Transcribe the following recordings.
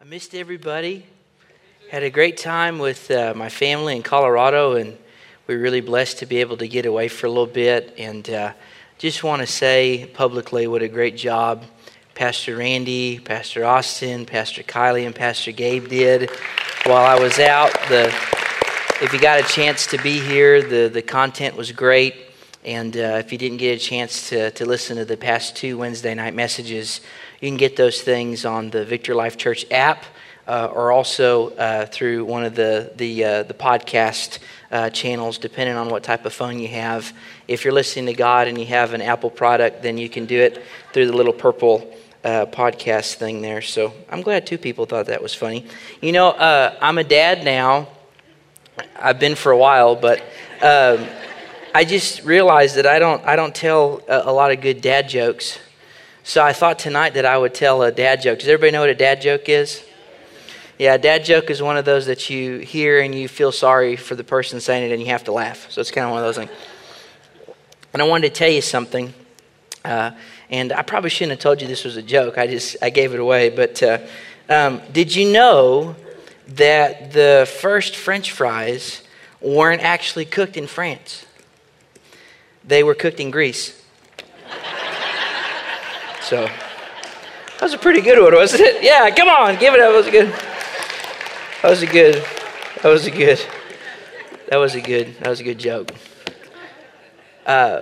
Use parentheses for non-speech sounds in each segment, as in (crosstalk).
I missed everybody. Had a great time with uh, my family in Colorado, and we are really blessed to be able to get away for a little bit. And uh, just want to say publicly what a great job Pastor Randy, Pastor Austin, Pastor Kylie, and Pastor Gabe did while I was out. The, if you got a chance to be here, the, the content was great. And uh, if you didn't get a chance to, to listen to the past two Wednesday night messages, you can get those things on the Victory Life Church app uh, or also uh, through one of the, the, uh, the podcast uh, channels, depending on what type of phone you have. If you're listening to God and you have an Apple product, then you can do it through the little purple uh, podcast thing there. So I'm glad two people thought that was funny. You know, uh, I'm a dad now. I've been for a while, but. Um, I just realized that I don't, I don't tell a, a lot of good dad jokes. So I thought tonight that I would tell a dad joke. Does everybody know what a dad joke is? Yeah, a dad joke is one of those that you hear and you feel sorry for the person saying it and you have to laugh. So it's kind of one of those things. And I wanted to tell you something. Uh, and I probably shouldn't have told you this was a joke. I just I gave it away. But uh, um, did you know that the first French fries weren't actually cooked in France? They were cooked in Greece. So that was a pretty good one, wasn't it? Yeah, come on, give it up. That was a good. That was a good. That was a good. That was a good. That was a good joke. Uh,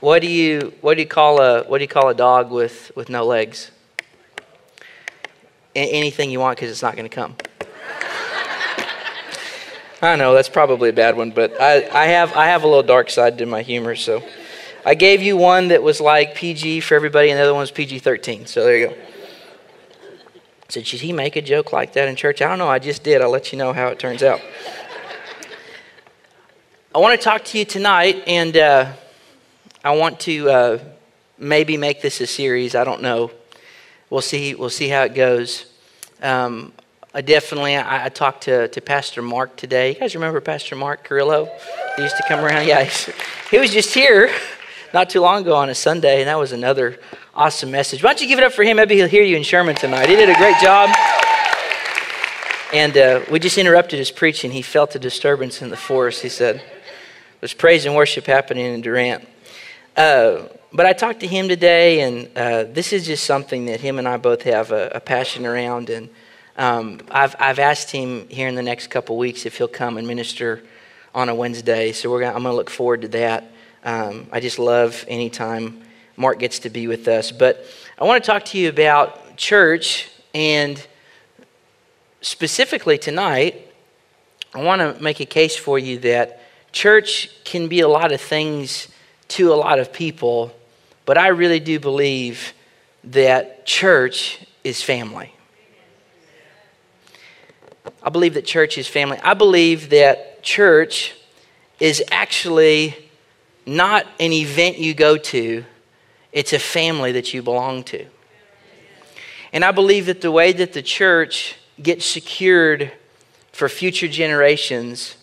what do you what do you call a what do you call a dog with with no legs? A- anything you want because it's not going to come. I know that's probably a bad one, but I, I have I have a little dark side to my humor, so. I gave you one that was like PG for everybody, and the other one was PG 13. So there you go. I said, Should he make a joke like that in church? I don't know. I just did. I'll let you know how it turns out. I want to talk to you tonight, and uh, I want to uh, maybe make this a series. I don't know. We'll see. We'll see how it goes. Um, I definitely. I, I, talked to, to Pastor Mark today. You guys remember Pastor Mark Carrillo? He used to come around. Yeah, he was just here not too long ago on a Sunday, and that was another awesome message. Why don't you give it up for him? Maybe he'll hear you in Sherman tonight. He did a great job. And uh, we just interrupted his preaching. He felt a disturbance in the forest. He said, There's praise and worship happening in Durant. Uh, but I talked to him today, and uh, this is just something that him and I both have a, a passion around. And um, I've, I've asked him here in the next couple weeks if he'll come and minister on a Wednesday. So we're gonna, I'm going to look forward to that. Um, I just love anytime Mark gets to be with us. But I want to talk to you about church, and specifically tonight, I want to make a case for you that church can be a lot of things to a lot of people, but I really do believe that church is family. I believe that church is family. I believe that church is actually not an event you go to, it's a family that you belong to. And I believe that the way that the church gets secured for future generations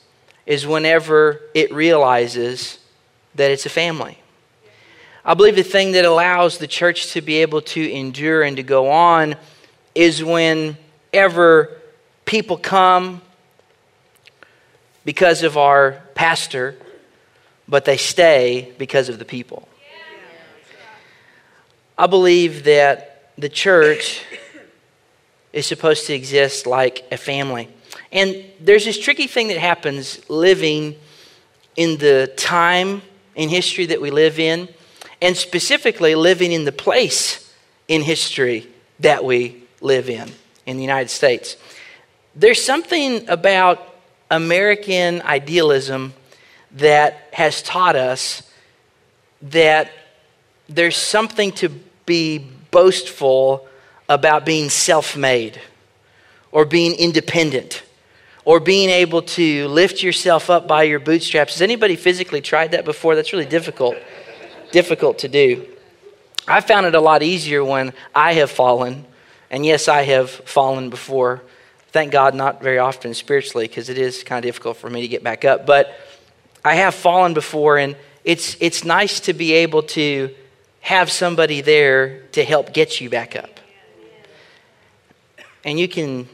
is whenever it realizes that it's a family. I believe the thing that allows the church to be able to endure and to go on is whenever people come because of our pastor but they stay because of the people. I believe that the church is supposed to exist like a family. And there's this tricky thing that happens living in the time in history that we live in, and specifically living in the place in history that we live in, in the United States. There's something about American idealism that has taught us that there's something to be boastful about being self made or being independent or being able to lift yourself up by your bootstraps. Has anybody physically tried that before? That's really difficult, difficult to do. I found it a lot easier when I have fallen. And yes, I have fallen before. Thank God, not very often spiritually, because it is kind of difficult for me to get back up. But I have fallen before, and it's, it's nice to be able to have somebody there to help get you back up. And you can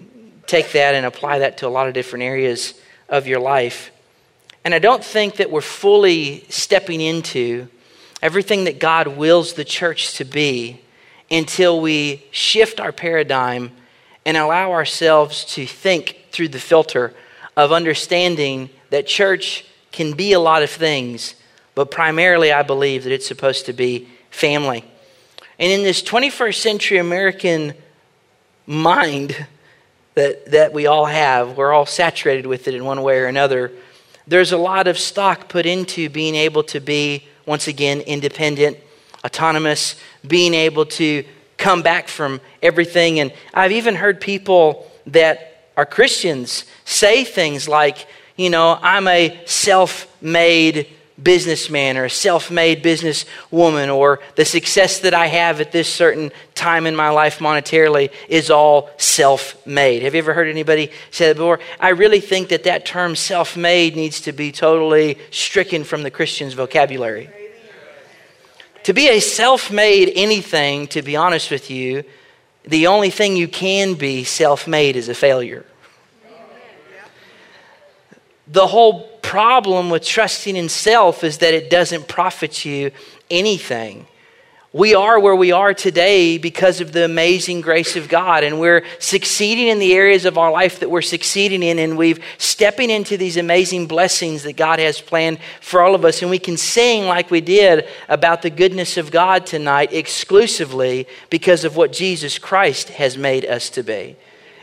take that and apply that to a lot of different areas of your life. And I don't think that we're fully stepping into everything that God wills the church to be until we shift our paradigm and allow ourselves to think through the filter of understanding that church can be a lot of things, but primarily I believe that it's supposed to be family. And in this 21st century American mind (laughs) that, that we all have, we're all saturated with it in one way or another. There's a lot of stock put into being able to be, once again, independent, autonomous, being able to come back from everything. And I've even heard people that are Christians say things like, you know, I'm a self made businessman or a self made businesswoman, or the success that I have at this certain time in my life monetarily is all self made. Have you ever heard anybody say that before? I really think that that term self made needs to be totally stricken from the Christian's vocabulary. To be a self made anything, to be honest with you, the only thing you can be self made is a failure. The whole problem with trusting in self is that it doesn't profit you anything. We are where we are today because of the amazing grace of God, and we're succeeding in the areas of our life that we're succeeding in, and we've stepping into these amazing blessings that God has planned for all of us. And we can sing like we did about the goodness of God tonight exclusively because of what Jesus Christ has made us to be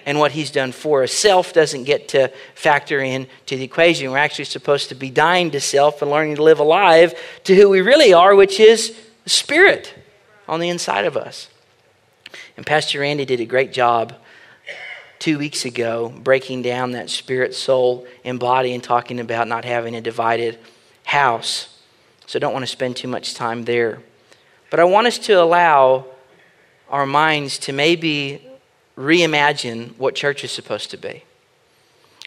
and what he's done for us. Self doesn't get to factor in to the equation. We're actually supposed to be dying to self and learning to live alive to who we really are, which is spirit on the inside of us. And Pastor Randy did a great job two weeks ago breaking down that spirit, soul, and body and talking about not having a divided house. So I don't want to spend too much time there. But I want us to allow our minds to maybe reimagine what church is supposed to be.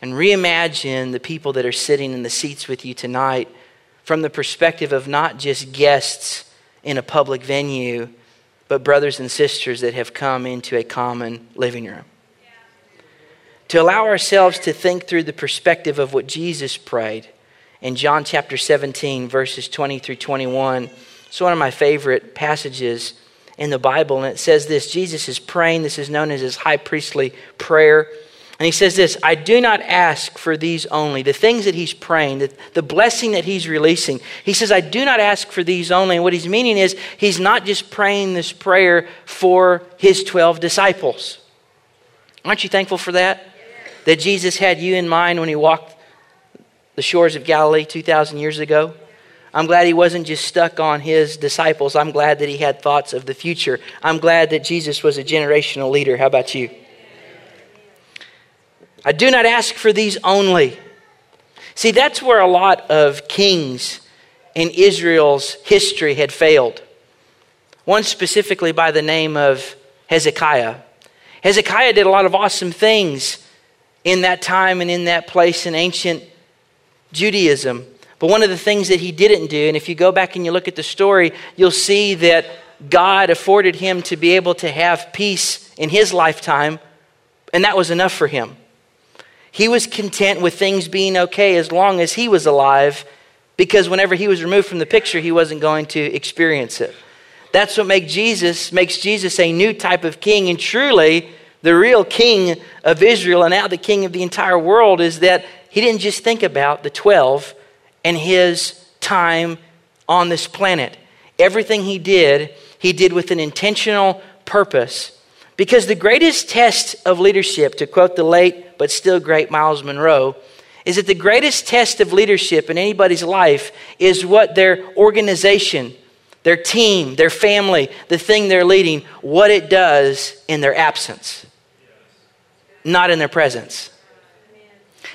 And reimagine the people that are sitting in the seats with you tonight from the perspective of not just guests in a public venue, but brothers and sisters that have come into a common living room. To allow ourselves to think through the perspective of what Jesus prayed in John chapter 17, verses 20 through 21. It's one of my favorite passages in the Bible, and it says this Jesus is praying. This is known as his high priestly prayer. And he says this I do not ask for these only, the things that he's praying, the, the blessing that he's releasing. He says, I do not ask for these only. And what he's meaning is he's not just praying this prayer for his 12 disciples. Aren't you thankful for that? That Jesus had you in mind when he walked the shores of Galilee 2,000 years ago? I'm glad he wasn't just stuck on his disciples. I'm glad that he had thoughts of the future. I'm glad that Jesus was a generational leader. How about you? I do not ask for these only. See, that's where a lot of kings in Israel's history had failed. One specifically by the name of Hezekiah. Hezekiah did a lot of awesome things in that time and in that place in ancient Judaism. But one of the things that he didn't do, and if you go back and you look at the story, you'll see that God afforded him to be able to have peace in his lifetime, and that was enough for him. He was content with things being okay as long as he was alive because whenever he was removed from the picture, he wasn't going to experience it. That's what makes Jesus makes Jesus a new type of king and truly the real king of Israel and now the king of the entire world is that he didn't just think about the 12 and his time on this planet. Everything he did, he did with an intentional purpose. Because the greatest test of leadership, to quote the late but still great Myles Munroe, is that the greatest test of leadership in anybody's life is what their organization, their team, their family, the thing they're leading, what it does in their absence, not in their presence.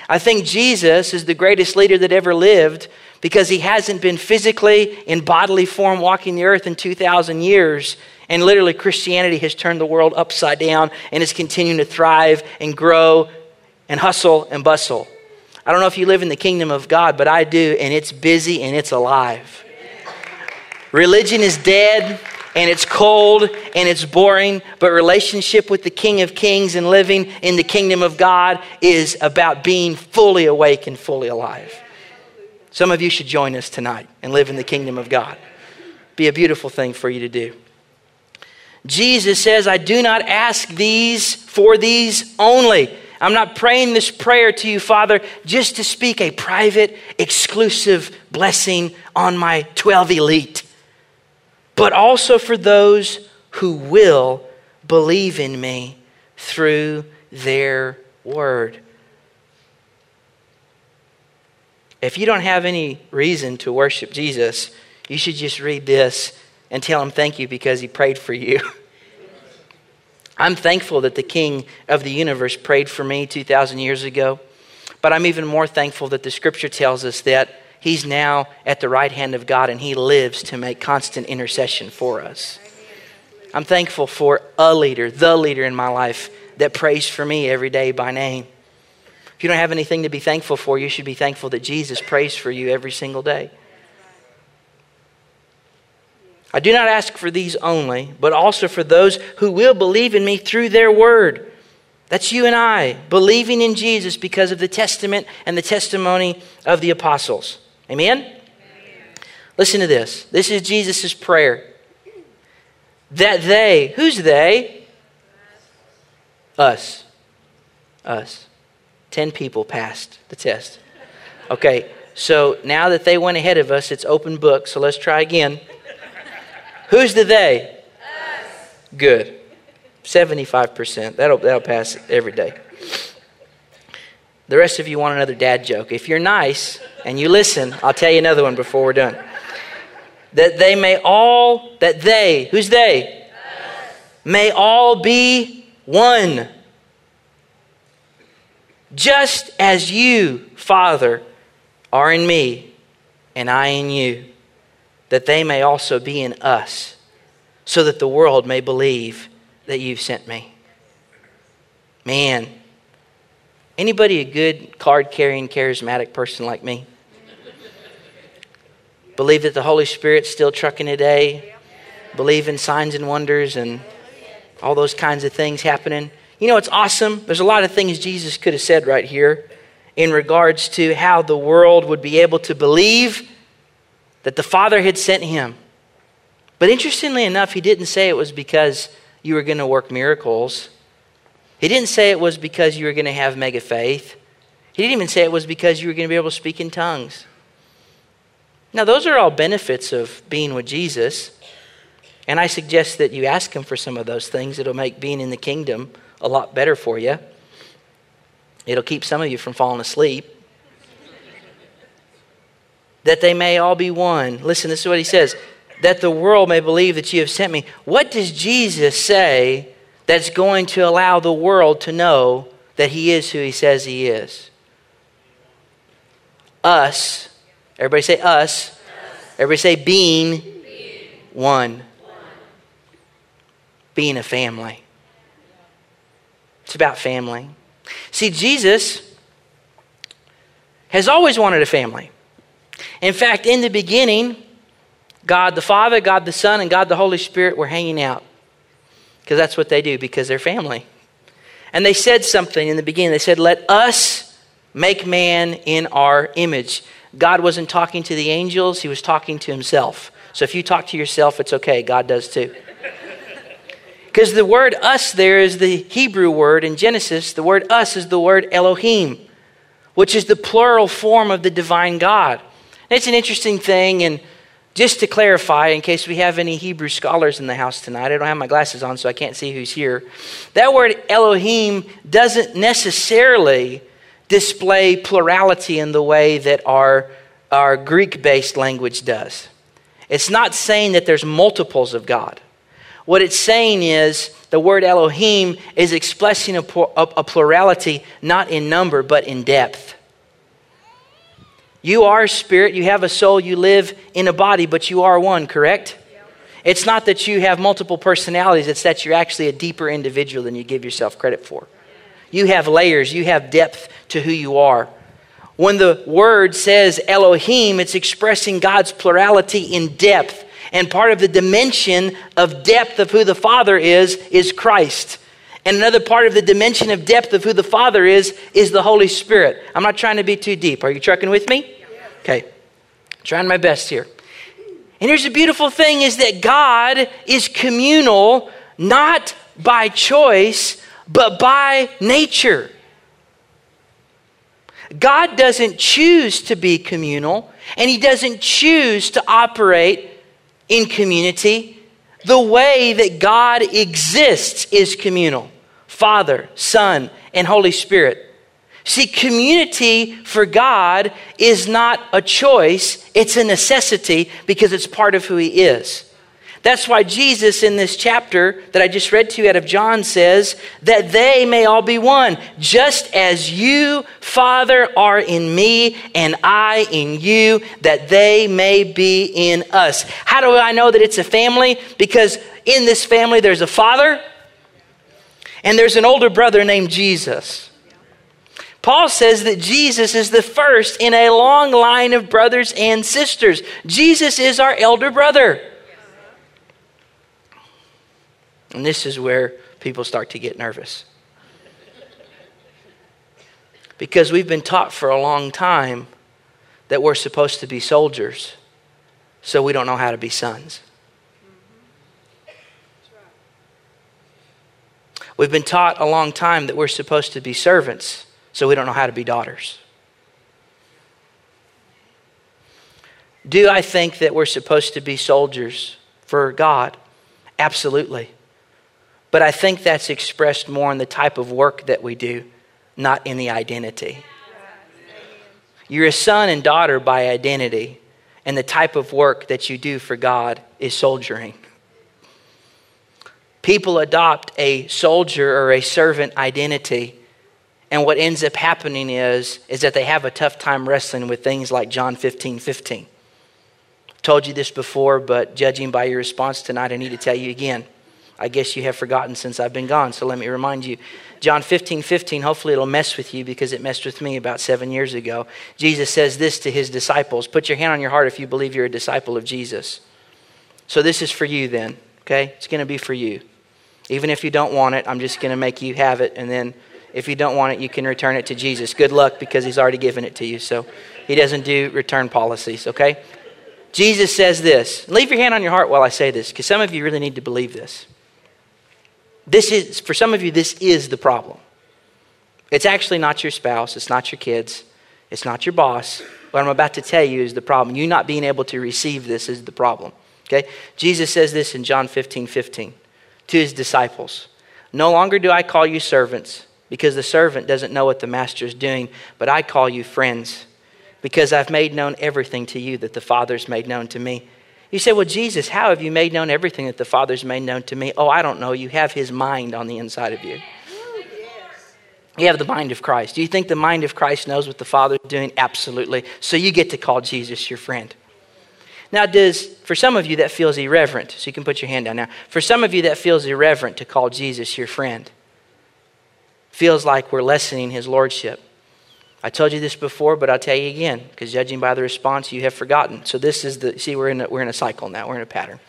I think Jesus is the greatest leader that ever lived because he hasn't been physically in bodily form walking the earth in 2,000 years. And literally, Christianity has turned the world upside down and is continuing to thrive and grow and hustle and bustle. I don't know if you live in the kingdom of God, but I do, and it's busy and it's alive. Religion is dead and it's cold and it's boring, but relationship with the King of Kings and living in the kingdom of God is about being fully awake and fully alive. Some of you should join us tonight and live in the kingdom of God. Be a beautiful thing for you to do. Jesus says, I do not ask these for these only. I'm not praying this prayer to you, Father, just to speak a private, exclusive blessing on my 12 elite, but also for those who will believe in me through their word. If you don't have any reason to worship Jesus, you should just read this and tell him thank you because he prayed for you. (laughs) I'm thankful that the King of the universe prayed for me 2,000 years ago, but I'm even more thankful that the scripture tells us that he's now at the right hand of God and he lives to make constant intercession for us. I'm thankful for a leader, the leader in my life that prays for me every day by name. If you don't have anything to be thankful for, you should be thankful that Jesus prays for you every single day. I do not ask for these only, but also for those who will believe in me through their word. That's you and I, believing in Jesus because of the testament and the testimony of the apostles. Amen? Listen to this. This is Jesus' prayer. That they, who's they? Us. Us. Ten people passed the test. Okay, so now that they went ahead of us, it's open book, so let's try again. Who's the they? Us. Good. 75%. That'll, that'll pass every day. The rest of you want another dad joke. If you're nice and you listen, I'll tell you another one before we're done. That they may all, that they, who's they? May all be one. Just as you, Father, are in me and I in you that they may also be in us, so that the world may believe that you've sent me. Man, anybody a good card carrying, charismatic person like me? Believe that the Holy Spirit's still trucking today? Believe in signs and wonders and all those kinds of things happening? You know, it's awesome. There's a lot of things Jesus could have said right here in regards to how the world would be able to believe that the Father had sent him. But interestingly enough, he didn't say it was because you were going to work miracles. He didn't say it was because you were going to have mega faith. He didn't even say it was because you were going to be able to speak in tongues. Now, those are all benefits of being with Jesus. And I suggest that you ask him for some of those things. It'll make being in the kingdom a lot better for you. It'll keep some of you from falling asleep that they may all be one. Listen, this is what he says that the world may believe that you have sent me. What does Jesus say that's going to allow the world to know that he is who he says he is? Us. Everybody say us. us. Everybody say being, being. One. one. Being a family. It's about family. See, Jesus has always wanted a family. In fact, in the beginning, God the Father, God the Son, and God the Holy Spirit were hanging out. Because that's what they do, because they're family. And they said something in the beginning. They said, Let us make man in our image. God wasn't talking to the angels, he was talking to himself. So if you talk to yourself, it's okay. God does too. Because the word us there is the Hebrew word in Genesis. The word us is the word Elohim, which is the plural form of the divine God. It's an interesting thing, and just to clarify, in case we have any Hebrew scholars in the house tonight, I don't have my glasses on, so I can't see who's here. That word Elohim doesn't necessarily display plurality in the way that our, our Greek based language does. It's not saying that there's multiples of God. What it's saying is the word Elohim is expressing a, a plurality not in number, but in depth. You are a spirit, you have a soul, you live in a body, but you are one, correct? It's not that you have multiple personalities, it's that you're actually a deeper individual than you give yourself credit for. You have layers, you have depth to who you are. When the word says Elohim, it's expressing God's plurality in depth. And part of the dimension of depth of who the Father is, is Christ. And another part of the dimension of depth of who the Father is, is the Holy Spirit. I'm not trying to be too deep. Are you trucking with me? Okay. Trying my best here. And here's the beautiful thing is that God is communal not by choice, but by nature. God doesn't choose to be communal, and He doesn't choose to operate in community. The way that God exists is communal Father, Son, and Holy Spirit. See, community for God is not a choice, it's a necessity because it's part of who He is. That's why Jesus in this chapter that I just read to you out of John says that they may all be one, just as you, Father, are in me and I in you, that they may be in us. How do I know that it's a family? Because in this family there's a father and there's an older brother named Jesus. Paul says that Jesus is the first in a long line of brothers and sisters. Jesus is our elder brother. And this is where people start to get nervous. Because we've been taught for a long time that we're supposed to be soldiers, so we don't know how to be sons. We've been taught a long time that we're supposed to be servants, so we don't know how to be daughters. Do I think that we're supposed to be soldiers for God? Absolutely. But I think that's expressed more in the type of work that we do, not in the identity. You're a son and daughter by identity, and the type of work that you do for God is soldiering. People adopt a soldier or a servant identity, and what ends up happening is, is that they have a tough time wrestling with things like John 15 15. I Told you this before, but judging by your response tonight, I need to tell you again. I guess you have forgotten since I've been gone, so let me remind you. John 15, 15, hopefully it'll mess with you because it messed with me about seven years ago. Jesus says this to his disciples Put your hand on your heart if you believe you're a disciple of Jesus. So this is for you then, okay? It's going to be for you. Even if you don't want it, I'm just going to make you have it, and then if you don't want it, you can return it to Jesus. Good luck because he's already given it to you. So he doesn't do return policies, okay? Jesus says this. Leave your hand on your heart while I say this because some of you really need to believe this. This is, for some of you, this is the problem. It's actually not your spouse, it's not your kids, it's not your boss. What I'm about to tell you is the problem. You not being able to receive this is the problem. Okay? Jesus says this in John 15 15 to his disciples No longer do I call you servants, because the servant doesn't know what the master is doing, but I call you friends, because I've made known everything to you that the Father's made known to me. You say, Well, Jesus, how have you made known everything that the Father's made known to me? Oh, I don't know. You have His mind on the inside of you. You have the mind of Christ. Do you think the mind of Christ knows what the Father's doing? Absolutely. So you get to call Jesus your friend. Now, does, for some of you, that feels irreverent. So you can put your hand down now. For some of you, that feels irreverent to call Jesus your friend. Feels like we're lessening his lordship. I told you this before, but I'll tell you again, because judging by the response, you have forgotten. So this is the, see, we're in a, we're in a cycle now, we're in a pattern.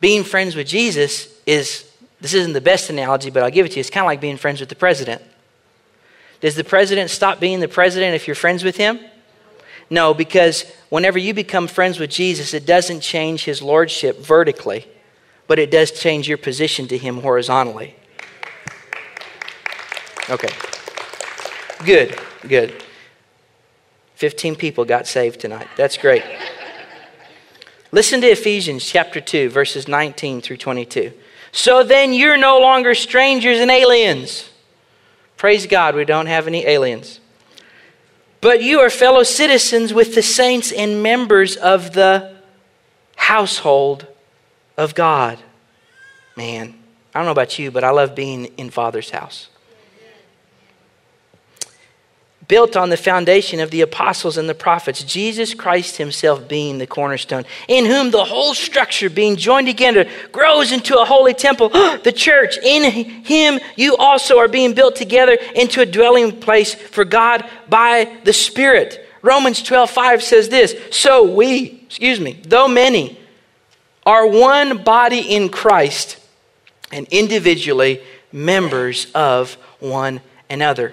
Being friends with Jesus is, this isn't the best analogy, but I'll give it to you. It's kind of like being friends with the president. Does the president stop being the president if you're friends with him? No, because whenever you become friends with Jesus, it doesn't change his lordship vertically, but it does change your position to him horizontally. Okay. Good, good. 15 people got saved tonight. That's great. Listen to Ephesians chapter 2, verses 19 through 22. So then you're no longer strangers and aliens. Praise God, we don't have any aliens. But you are fellow citizens with the saints and members of the household of God. Man, I don't know about you, but I love being in Father's house built on the foundation of the apostles and the prophets, Jesus Christ himself being the cornerstone, in whom the whole structure being joined together grows into a holy temple, (gasps) the church. In him you also are being built together into a dwelling place for God by the Spirit. Romans 12, 5 says this, so we, excuse me, though many are one body in Christ and individually members of one another.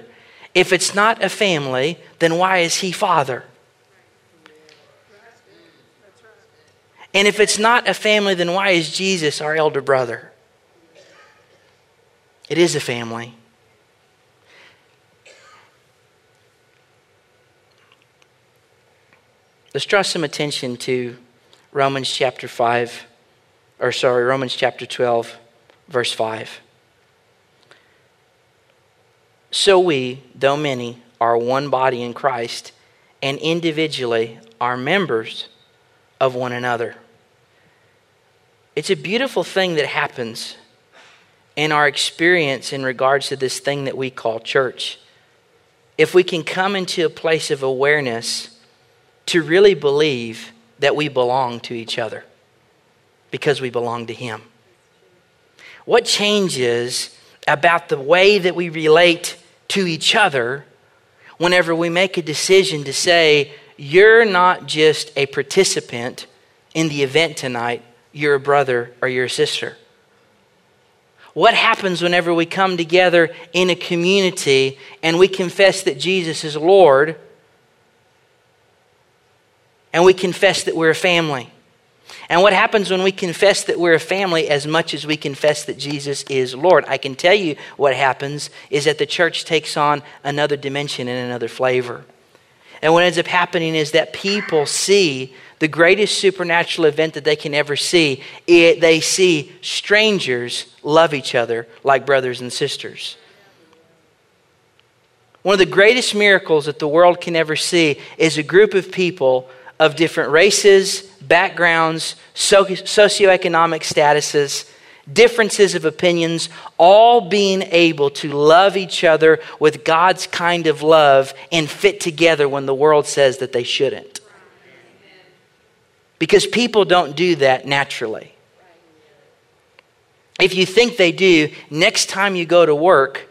If it's not a family, then why is he father? And if it's not a family, then why is Jesus our elder brother? It is a family. Let's draw some attention to Romans chapter 5, or sorry, Romans chapter 12, verse 5. So we, though many, are one body in Christ, and individually are members of one another. It's a beautiful thing that happens in our experience in regards to this thing that we call church. If we can come into a place of awareness to really believe that we belong to each other because we belong to Him. What changes about the way that we relate to each other whenever we make a decision to say, You're not just a participant in the event tonight, you're a brother or you're a sister? What happens whenever we come together in a community and we confess that Jesus is Lord? and we confess that we're a family. And what happens when we confess that we're a family as much as we confess that Jesus is Lord? I can tell you what happens is that the church takes on another dimension and another flavor. And what ends up happening is that people see the greatest supernatural event that they can ever see. It, they see strangers love each other like brothers and sisters. One of the greatest miracles that the world can ever see is a group of people of different races, backgrounds, socioeconomic statuses, differences of opinions, all being able to love each other with God's kind of love and fit together when the world says that they shouldn't. Because people don't do that naturally. If you think they do, next time you go to work,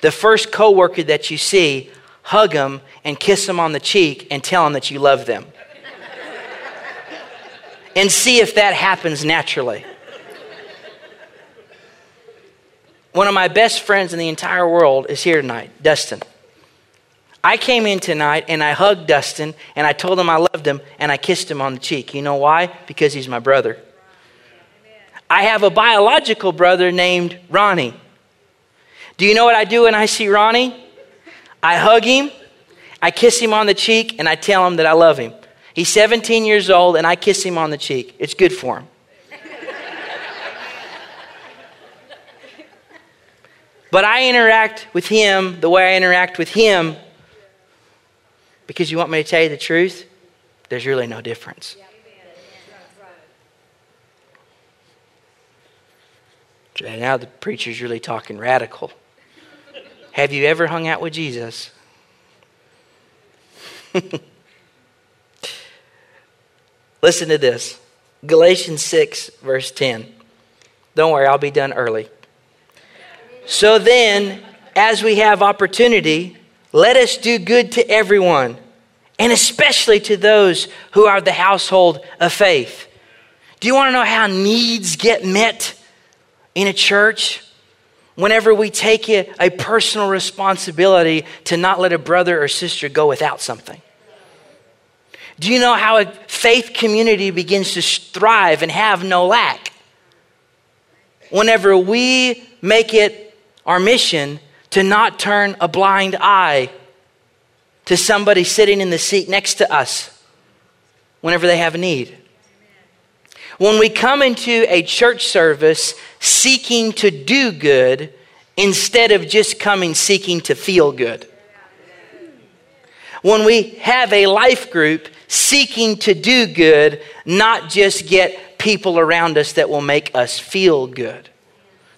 the first coworker that you see, hug them, and kiss them on the cheek and tell them that you love them. and see if that happens naturally. One of my best friends in the entire world is here tonight, Dustin. I came in tonight and I hugged Dustin and I told him I loved him and I kissed him on the cheek. You know why? Because he's my brother. I have a biological brother named Ronnie. Do you know what I do when I see Ronnie? I hug him, I kiss him on the cheek, and I tell him that I love him. He's 17 years old, and I kiss him on the cheek. It's good for him. but I interact with him the way I interact with him because you want me to tell you the truth? There's really no difference. Now the preacher's really talking radical. Have you ever hung out with Jesus? (laughs) Listen to this Galatians 6, verse 10. Don't worry, I'll be done early. So then, as we have opportunity, let us do good to everyone, and especially to those who are the household of faith. Do you want to know how needs get met in a church? Whenever we take a, a personal responsibility to not let a brother or sister go without something. Do you know how a faith community begins to thrive and have no lack? Whenever we make it our mission to not turn a blind eye to somebody sitting in the seat next to us whenever they have a need. When we come into a church service seeking to do good instead of just coming seeking to feel good. When we have a life group seeking to do good, not just get people around us that will make us feel good.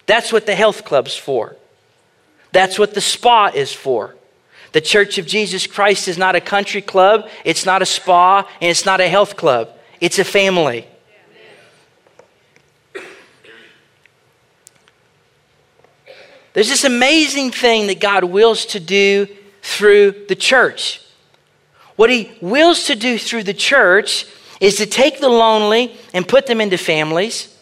That's what the health club's for. That's what the spa is for. The Church of Jesus Christ is not a country club, it's not a spa, and it's not a health club. It's a family. There's this amazing thing that God wills to do through the church. What He wills to do through the church is to take the lonely and put them into families,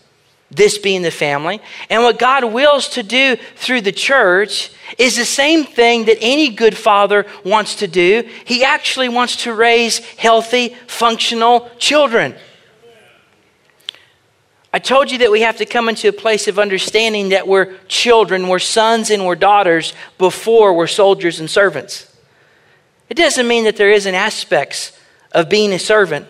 this being the family. And what God wills to do through the church is the same thing that any good father wants to do. He actually wants to raise healthy, functional children. I told you that we have to come into a place of understanding that we're children, we're sons and we're daughters before we're soldiers and servants. It doesn't mean that there isn't aspects of being a servant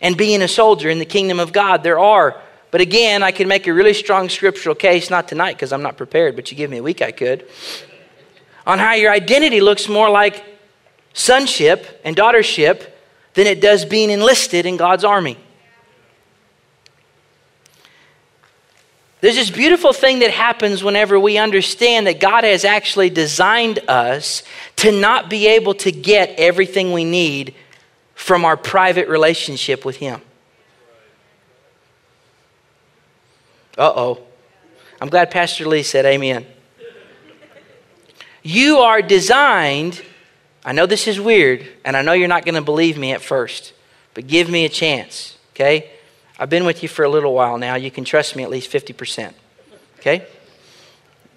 and being a soldier in the kingdom of God. There are. But again, I can make a really strong scriptural case, not tonight because I'm not prepared, but you give me a week, I could, on how your identity looks more like sonship and daughtership than it does being enlisted in God's army. There's this beautiful thing that happens whenever we understand that God has actually designed us to not be able to get everything we need from our private relationship with Him. Uh oh. I'm glad Pastor Lee said amen. You are designed, I know this is weird, and I know you're not going to believe me at first, but give me a chance, okay? I've been with you for a little while now. You can trust me at least 50%. Okay?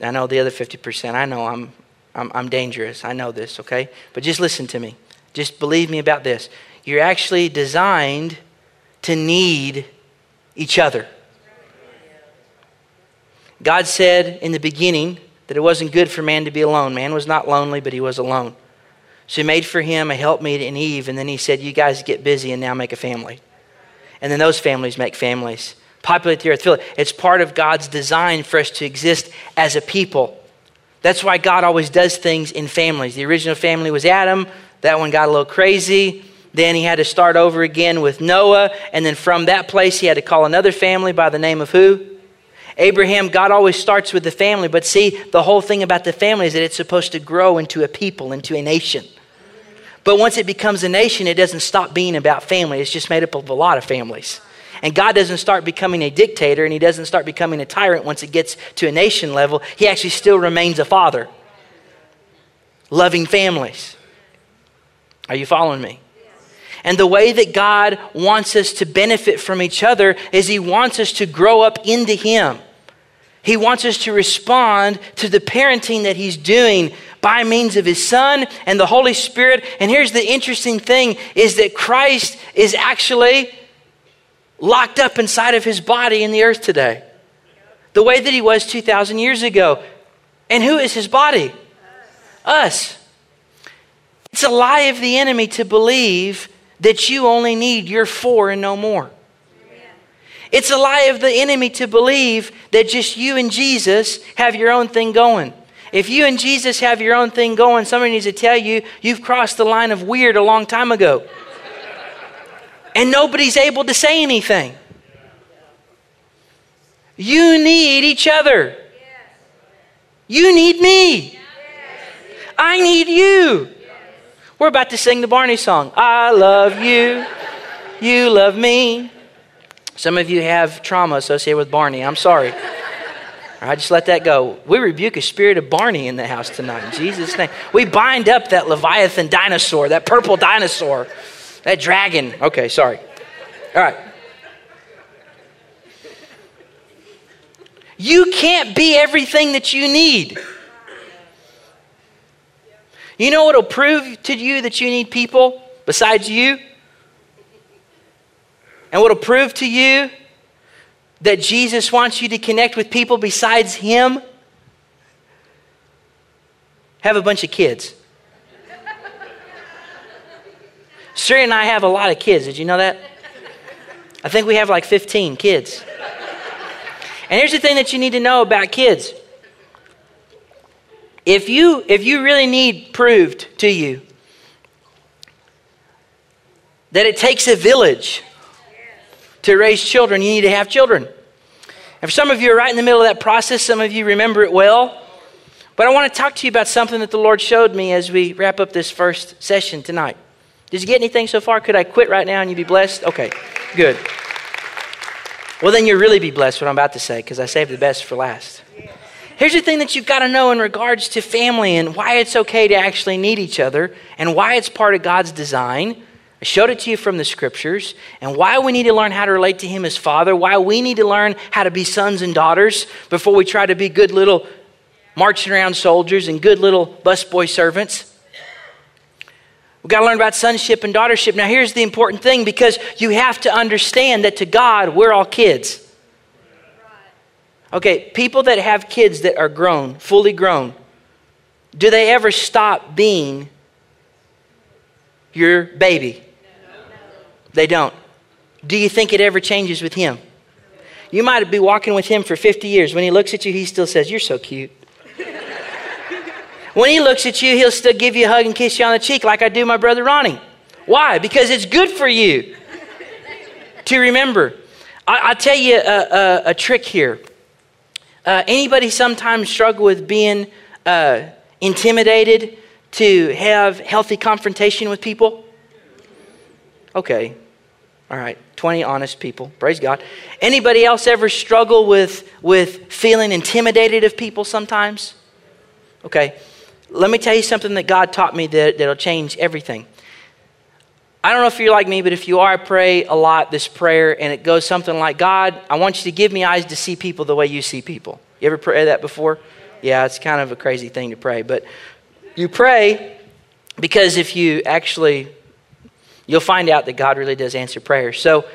I know the other 50%. I know I'm, I'm, I'm dangerous. I know this, okay? But just listen to me. Just believe me about this. You're actually designed to need each other. God said in the beginning that it wasn't good for man to be alone. Man was not lonely, but he was alone. So he made for him a helpmeet and Eve, and then he said, You guys get busy and now make a family and then those families make families. Populate the earth, fill it. It's part of God's design for us to exist as a people. That's why God always does things in families. The original family was Adam. That one got a little crazy. Then he had to start over again with Noah. And then from that place, he had to call another family by the name of who? Abraham, God always starts with the family. But see, the whole thing about the family is that it's supposed to grow into a people, into a nation. But once it becomes a nation, it doesn't stop being about family. It's just made up of a lot of families. And God doesn't start becoming a dictator and He doesn't start becoming a tyrant once it gets to a nation level. He actually still remains a father, loving families. Are you following me? And the way that God wants us to benefit from each other is He wants us to grow up into Him. He wants us to respond to the parenting that He's doing by means of his son and the Holy Spirit. And here's the interesting thing is that Christ is actually locked up inside of his body in the earth today. The way that he was 2,000 years ago. And who is his body? Us. It's a lie of the enemy to believe that you only need your four and no more. It's a lie of the enemy to believe that just you and Jesus have your own thing going. If you and Jesus have your own thing going, somebody needs to tell you you've crossed the line of weird a long time ago. and nobody's able to say anything. You need each other. You need me. I need you. We're about to sing the Barney song. I love you. You love me. Some of you have trauma associated with Barney. I'm sorry. I just let that go. We rebuke a spirit of Barney in the house tonight in Jesus' name. We bind up that Leviathan dinosaur, that purple dinosaur, that dragon. Okay, sorry. All right. You can't be everything that you need. You know what will prove to you that you need people besides you? And what will prove to you that Jesus wants you to connect with people besides Him? Have a bunch of kids. Siri and I have a lot of kids. Did you know that? I think we have like 15 kids. And here's the thing that you need to know about kids. If you if you really need proved to you that it takes a village to raise children, you need to have children. And for some of you are right in the middle of that process, some of you remember it well. But I want to talk to you about something that the Lord showed me as we wrap up this first session tonight. Did you get anything so far? Could I quit right now and you'd be blessed? Okay, good. Well, then you'll really be blessed what I'm about to say because I saved the best for last. Here's the thing that you've got to know in regards to family and why it's okay to actually need each other and why it's part of God's design. I showed it to you from the scriptures and why we need to learn how to relate to Him as Father, why we need to learn how to be sons and daughters before we try to be good little marching around soldiers and good little busboy servants. We've got to learn about sonship and daughtership. Now, here's the important thing because you have to understand that to God, we're all kids. Okay, people that have kids that are grown, fully grown, do they ever stop being your baby? They don't. Do you think it ever changes with him? You might be walking with him for 50 years. When he looks at you, he still says, You're so cute. when he looks at you, he'll still give you a hug and kiss you on the cheek like I do my brother Ronnie. Why? Because it's good for you to remember. I, will tell you a, a, a, trick here. Uh, anybody sometimes struggle with being uh, intimidated to have healthy confrontation with people? Okay. All right. 20 honest people. Praise God. Anybody else ever struggle with, with feeling intimidated of people sometimes? Okay. Let me tell you something that God taught me that, that'll change everything. I don't know if you're like me, but if you are, I pray a lot this prayer, and it goes something like God, I want you to give me eyes to see people the way you see people. You ever pray that before? Yeah, it's kind of a crazy thing to pray, but you pray because if you actually, you'll find out that God really does answer prayers. So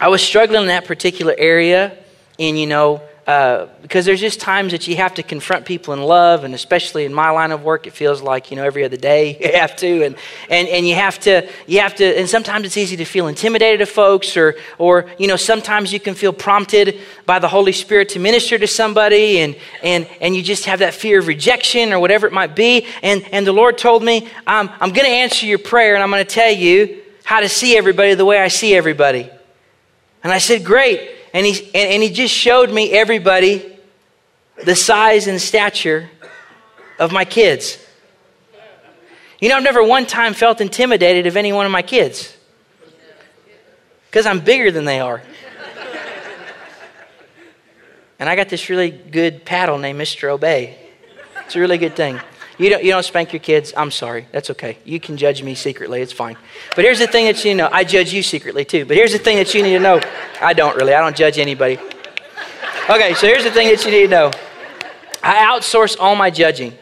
I was struggling in that particular area, and you know, uh, because there's just times that you have to confront people in love, and especially in my line of work, it feels like you know every other day (laughs) you have to, and and and you have to you have to, and sometimes it's easy to feel intimidated of folks, or or you know sometimes you can feel prompted by the Holy Spirit to minister to somebody, and and and you just have that fear of rejection or whatever it might be, and and the Lord told me I'm I'm going to answer your prayer, and I'm going to tell you how to see everybody the way I see everybody, and I said great and he, and, and he just showed me everybody the size and stature of my kids. You know, I've never one time felt intimidated of any one of my kids because I'm bigger than they are. and I got this really good paddle named Mr. Obey. It's a really good thing. You don't, you don't spank your kids. I'm sorry. That's okay. You can judge me secretly. It's fine. But here's the thing that you know. I judge you secretly too. But here's the thing that you need to know. I don't really. I don't judge anybody. Okay, so here's the thing that you need to know. I outsource all my judging.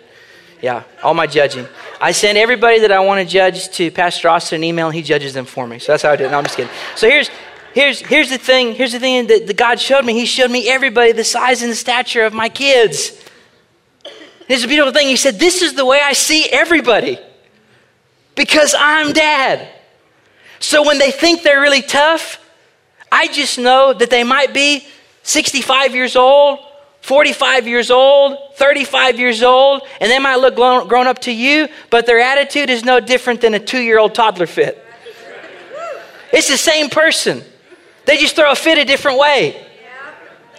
Yeah, all my judging. I send everybody that I want to judge to Pastor Austin an email, and he judges them for me. So that's how I do it. No, I'm just kidding. So here's here's here's the thing. Here's the thing that, that God showed me. He showed me everybody the size and the stature of my kids. It's a beautiful thing. He said, This is the way I see everybody because I'm dad. So when they think they're really tough, I just know that they might be 65 years old, 45 years old, 35 years old, and they might look grown, up to you, but their attitude is no different than a two year old toddler fit. It's the same person. They just throw a fit a different way.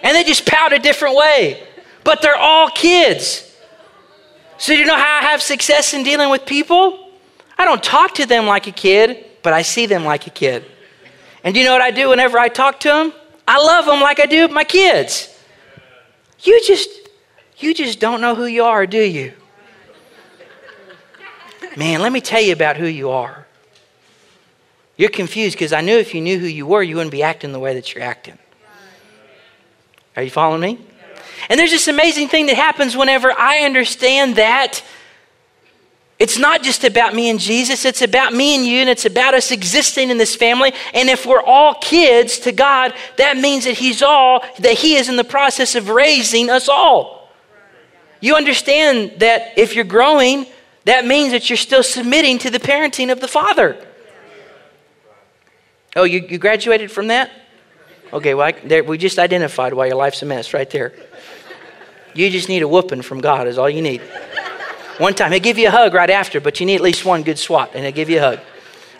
And they just pout a different way. But they're all kids. So, you know how I have success in dealing with people? I don't talk to them like a kid, but I see them like a kid. And do you know what I do whenever I talk to them? I love them like I do my kids. You just, you just don't know who you are, do you? Man, let me tell you about who you are. You're confused because I knew if you knew who you were, you wouldn't be acting the way that you're acting. Are you following me? And there's this amazing thing that happens whenever I understand that it's not just about me and Jesus, it's about me and you, and it's about us existing in this family. And if we're all kids to God, that means that He's all, that He is in the process of raising us all. You understand that if you're growing, that means that you're still submitting to the parenting of the Father. Oh, you, you graduated from that? Okay, well, I, there, we just identified why your life's a mess right there. You just need a whooping from God, is all you need. One time. He'll give you a hug right after, but you need at least one good swat, and he'll give you a hug.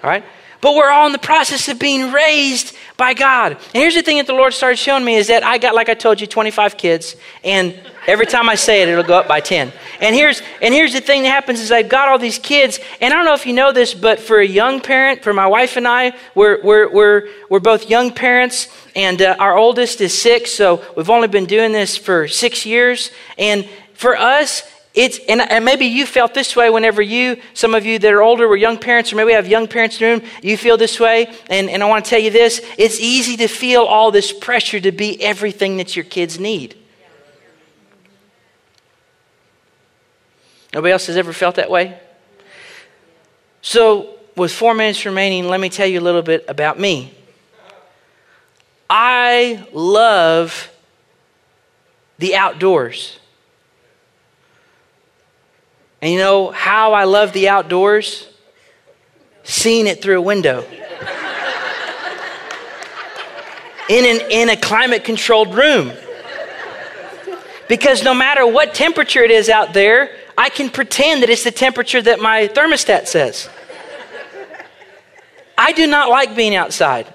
All right? But we're all in the process of being raised by God. And here's the thing that the Lord started showing me is that I got, like I told you, 25 kids, and every time I say it, it'll go up by 10. And here's and here's the thing that happens is I've got all these kids, and I don't know if you know this, but for a young parent, for my wife and I, we're we're we're, we're both young parents, and uh, our oldest is six, so we've only been doing this for six years. And for us, it's and, and maybe you felt this way whenever you, some of you that are older were young parents, or maybe have young parents in the room, you feel this way. And, and I want to tell you this it's easy to feel all this pressure to be everything that your kids need. Nobody else has ever felt that way? So, with four minutes remaining, let me tell you a little bit about me. I love the outdoors. And you know how I love the outdoors? Seeing it through a window. in, an, in a climate controlled room. Because no matter what temperature it is out there, I can pretend that it's the temperature that my thermostat says. I do not like being outside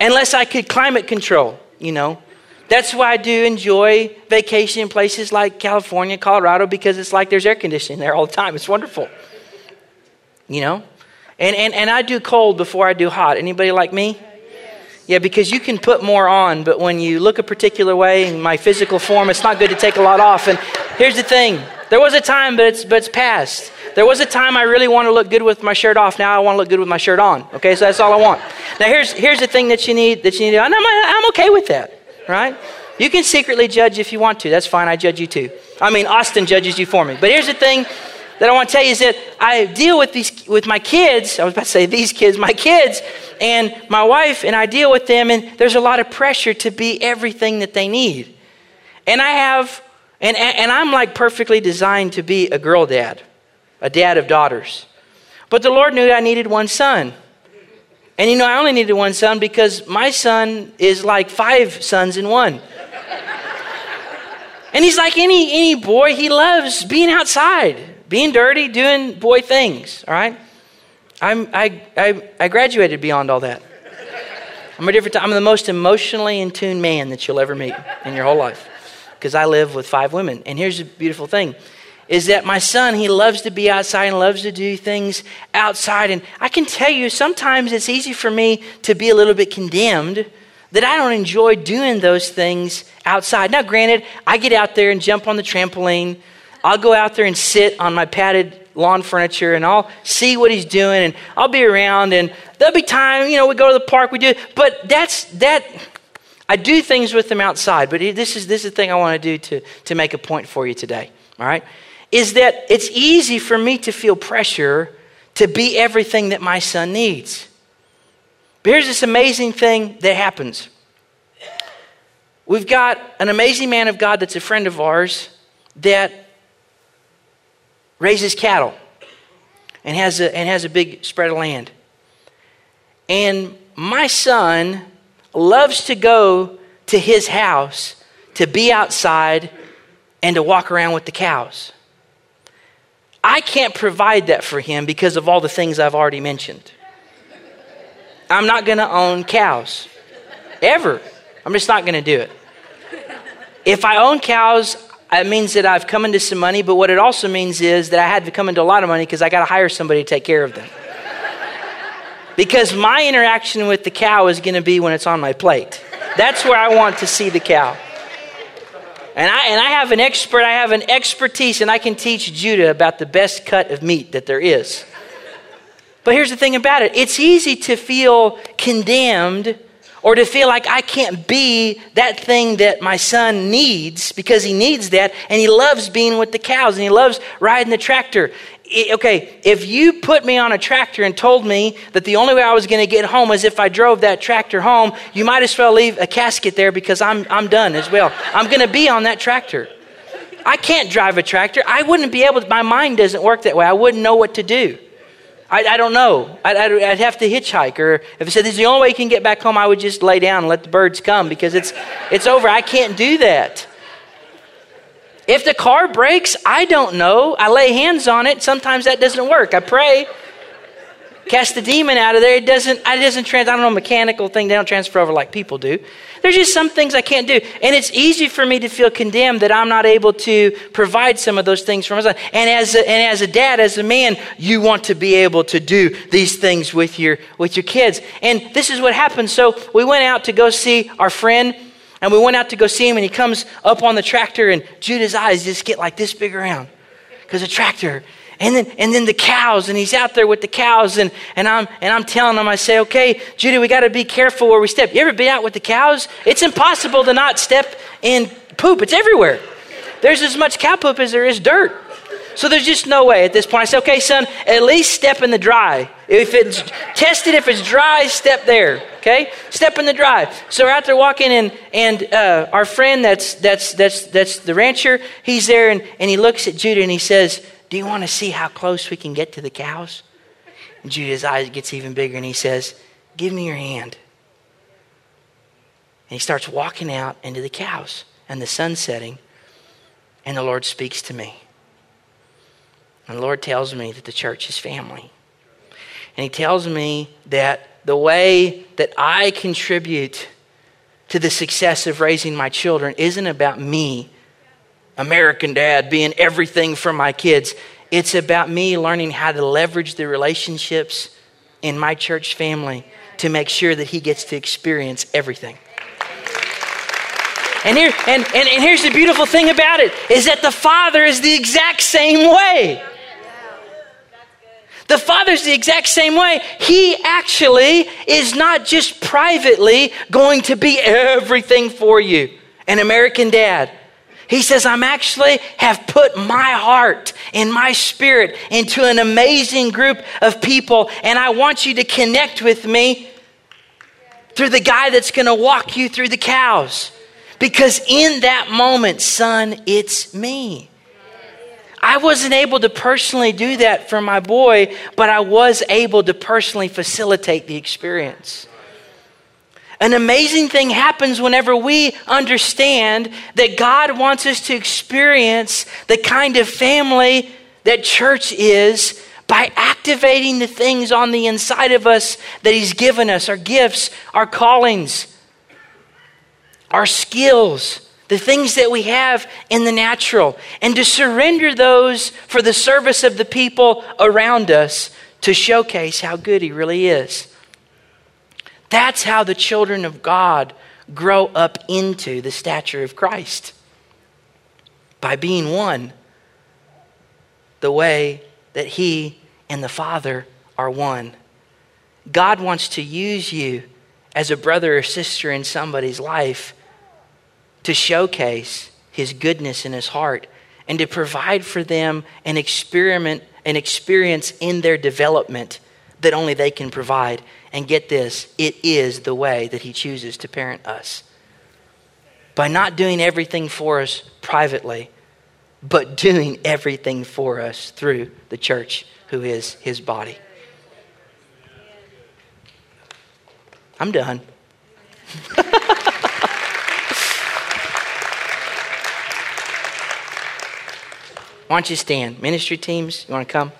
unless I could climate control, you know. That's why I do enjoy vacation in places like California, Colorado, because it's like there's air conditioning there all the time. It's wonderful. You know? And, and, and I do cold before I do hot. Anybody like me? Yeah, because you can put more on, but when you look a particular way in my physical form, it's not good to take a lot off. And here's the thing there was a time, but it's, but it's past. There was a time I really want to look good with my shirt off. Now I want to look good with my shirt on. Okay, so that's all I want. Now here's, here's the thing that you need that you need I'm, I'm okay with that right? You can secretly judge if you want to. That's fine. I judge you too. I mean, Austin judges you for me. But here's the thing that I want to tell you is that I deal with these with my kids. I was about to say these kids, my kids, and my wife, and I deal with them, and there's a lot of pressure to be everything that they need. And I have, and, and I'm like perfectly designed to be a girl dad, a dad of daughters. But the Lord knew I needed one son. And you know, I only needed one son because my son is like five sons in one. and he's like any, any boy, he loves being outside, being dirty, doing boy things, all right? I'm, I, I, I graduated beyond all that. I'm a different, I'm the most emotionally in tune man that you'll ever meet in your whole life because I live with five women. And here's the beautiful thing is that my son, he loves to be outside and loves to do things outside. And I can tell you, sometimes it's easy for me to be a little bit condemned that I don't enjoy doing those things outside. Now, granted, I get out there and jump on the trampoline. I'll go out there and sit on my padded lawn furniture and I'll see what he's doing and I'll be around and there'll be time, you know, we go to the park, we do, but that's, that, I do things with them outside, but this is, this is the thing I want to do to, to make a point for you today, all right? is that it's easy for me to feel pressure to be everything that my son needs. But here's this amazing thing that happens. We've got an amazing man of God that's a friend of ours that raises cattle and has a, and has a big spread of land. And my son loves to go to his house to be outside and to walk around with the cows. I can't provide that for him because of all the things I've already mentioned. I'm not going to own cows ever. I'm just not going to do it. If I own cows, it means that I've come into some money, but what it also means is that I had to come into a lot of money because I got to hire somebody to take care of them. Because my interaction with the cow is going to be when it's on my plate. That's where I want to see the cow. And I, and I have an expert, I have an expertise, and I can teach Judah about the best cut of meat that there is. But here's the thing about it it's easy to feel condemned or to feel like I can't be that thing that my son needs because he needs that and he loves being with the cows and he loves riding the tractor okay, if you put me on a tractor and told me that the only way I was going to get home was if I drove that tractor home, you might as well leave a casket there because I'm, I'm done as well. I'm going to be on that tractor. I can't drive a tractor. I wouldn't be able to, my mind doesn't work that way. I wouldn't know what to do. I, I don't know. I'd, I'd, have to hitchhike. Or if I said this is the only way you can get back home, I would just lay down and let the birds come because it's, it's over. I can't do that. If the car breaks, I don't know. I lay hands on it. Sometimes that doesn't work. I pray. Cast the demon out of there. It doesn't, it doesn't trans, I don't know, mechanical thing. They don't transfer over like people do. There's just some things I can't do. And it's easy for me to feel condemned that I'm not able to provide some of those things for my son. And as a, and as a dad, as a man, you want to be able to do these things with your, with your kids. And this is what happened. So we went out to go see our friend and we went out to go see him, and he comes up on the tractor, and Judah's eyes just get like this big around. because a tractor. And then, and then the cows, and he's out there with the cows, and, and, I'm, and I'm telling him, I say, okay, Judy, we got to be careful where we step. You ever been out with the cows? It's impossible to not step in poop, it's everywhere. There's as much cow poop as there is dirt. So there's just no way at this point. I say, okay, son, at least step in the dry. If it's tested, if it's dry, step there. Okay, step in the dry. So we're out there walking, and and uh, our friend that's that's that's that's the rancher. He's there, and, and he looks at Judah and he says, "Do you want to see how close we can get to the cows?" And Judah's eyes gets even bigger, and he says, "Give me your hand." And he starts walking out into the cows, and the sun's setting, and the Lord speaks to me. And the Lord tells me that the church is family. And He tells me that the way that I contribute to the success of raising my children isn't about me, American dad, being everything for my kids. It's about me learning how to leverage the relationships in my church family to make sure that he gets to experience everything. And, here, and, and, and here's the beautiful thing about it is that the Father is the exact same way. The Father's the exact same way. He actually is not just privately going to be everything for you, an American dad. He says, I'm actually have put my heart and my spirit into an amazing group of people, and I want you to connect with me through the guy that's going to walk you through the cows. Because in that moment, son, it's me. I wasn't able to personally do that for my boy, but I was able to personally facilitate the experience. An amazing thing happens whenever we understand that God wants us to experience the kind of family that church is by activating the things on the inside of us that He's given us our gifts, our callings, our skills the things that we have in the natural, and to surrender those for the service of the people around us to showcase how good He really is. That's how the children of God grow up into the stature of Christ by being one the way that He and the Father are one. God wants to use you as a brother or sister in somebody's life to showcase his goodness in his heart and to provide for them an experiment an experience in their development that only they can provide. And get this it is the way that he chooses to parent us. By not doing everything for us privately but doing everything for us through the church who is his body. I'm done (laughs) Why don't you stand? Ministry teams, you want to come?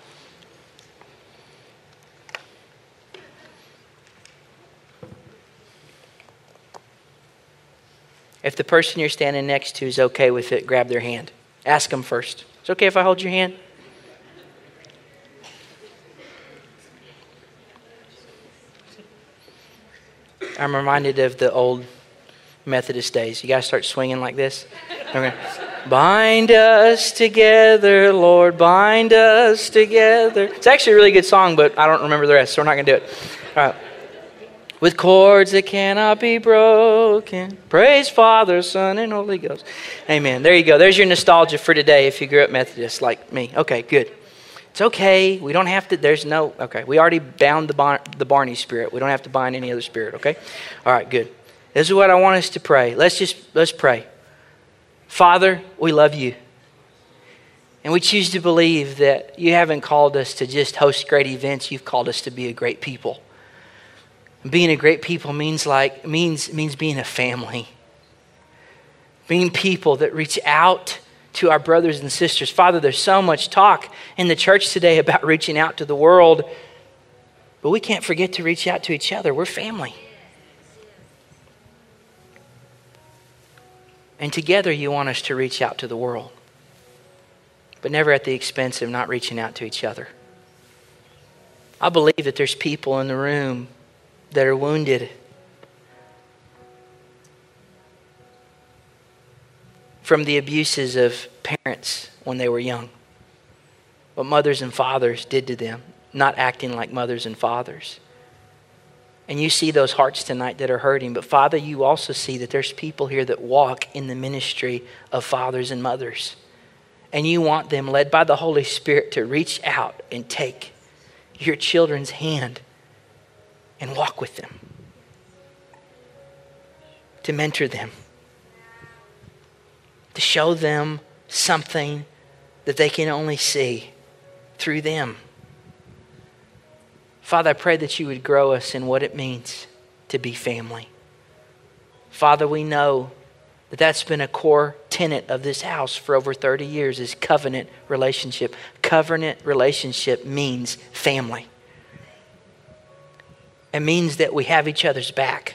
If the person you're standing next to is okay with it, grab their hand. Ask them first. It's okay if I hold your hand? I'm reminded of the old Methodist days. You guys start swinging like this. Okay. Bind us together, Lord, bind us together. It's actually a really good song, but I don't remember the rest, so we're not going to do it. All right. With cords that cannot be broken. Praise Father, Son, and Holy Ghost. Amen. There you go. There's your nostalgia for today if you grew up Methodist like me. Okay, good. It's okay. We don't have to, there's no, okay. We already bound the, Bar, the Barney spirit. We don't have to bind any other spirit, okay? All right, good. This is what I want us to pray. Let's just, let's pray. Father, we love you. And we choose to believe that you haven't called us to just host great events, you've called us to be a great people. Being a great people means like means means being a family. Being people that reach out to our brothers and sisters. Father, there's so much talk in the church today about reaching out to the world, but we can't forget to reach out to each other. We're family. And together, you want us to reach out to the world, but never at the expense of not reaching out to each other. I believe that there's people in the room that are wounded. From the abuses of parents when they were young. what mothers and fathers did to them, not acting like mothers and fathers. And you see those hearts tonight that are hurting. But Father, you also see that there's people here that walk in the ministry of fathers and mothers. And you want them, led by the Holy Spirit, to reach out and take your children's hand and walk with them, to mentor them, to show them something that they can only see through them. Father, I pray that you would grow us in what it means to be family. Father, we know that that's been a core tenet of this house for over 30 years is covenant relationship. Covenant relationship means family. It means that we have each other's back.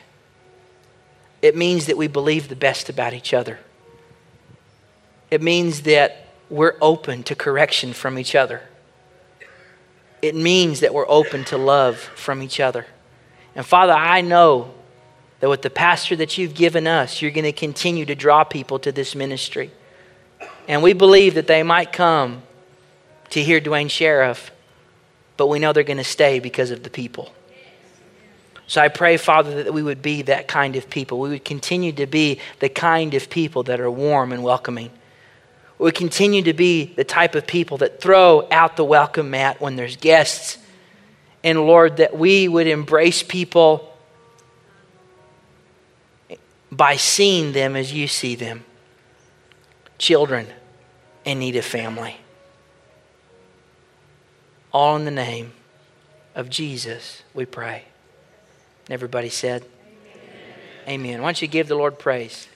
It means that we believe the best about each other. It means that we're open to correction from each other it means that we're open to love from each other. And Father, I know that with the pastor that you've given us, you're going to continue to draw people to this ministry. And we believe that they might come to hear Duane Sheriff, but we know they're going to stay because of the people. So I pray, Father, that we would be that kind of people. We would continue to be the kind of people that are warm and welcoming we continue to be the type of people that throw out the welcome mat when there's guests. And Lord, that we would embrace people by seeing them as you see them children in need of family. All in the name of Jesus, we pray. And everybody said, Amen. Amen. Why don't you give the Lord praise?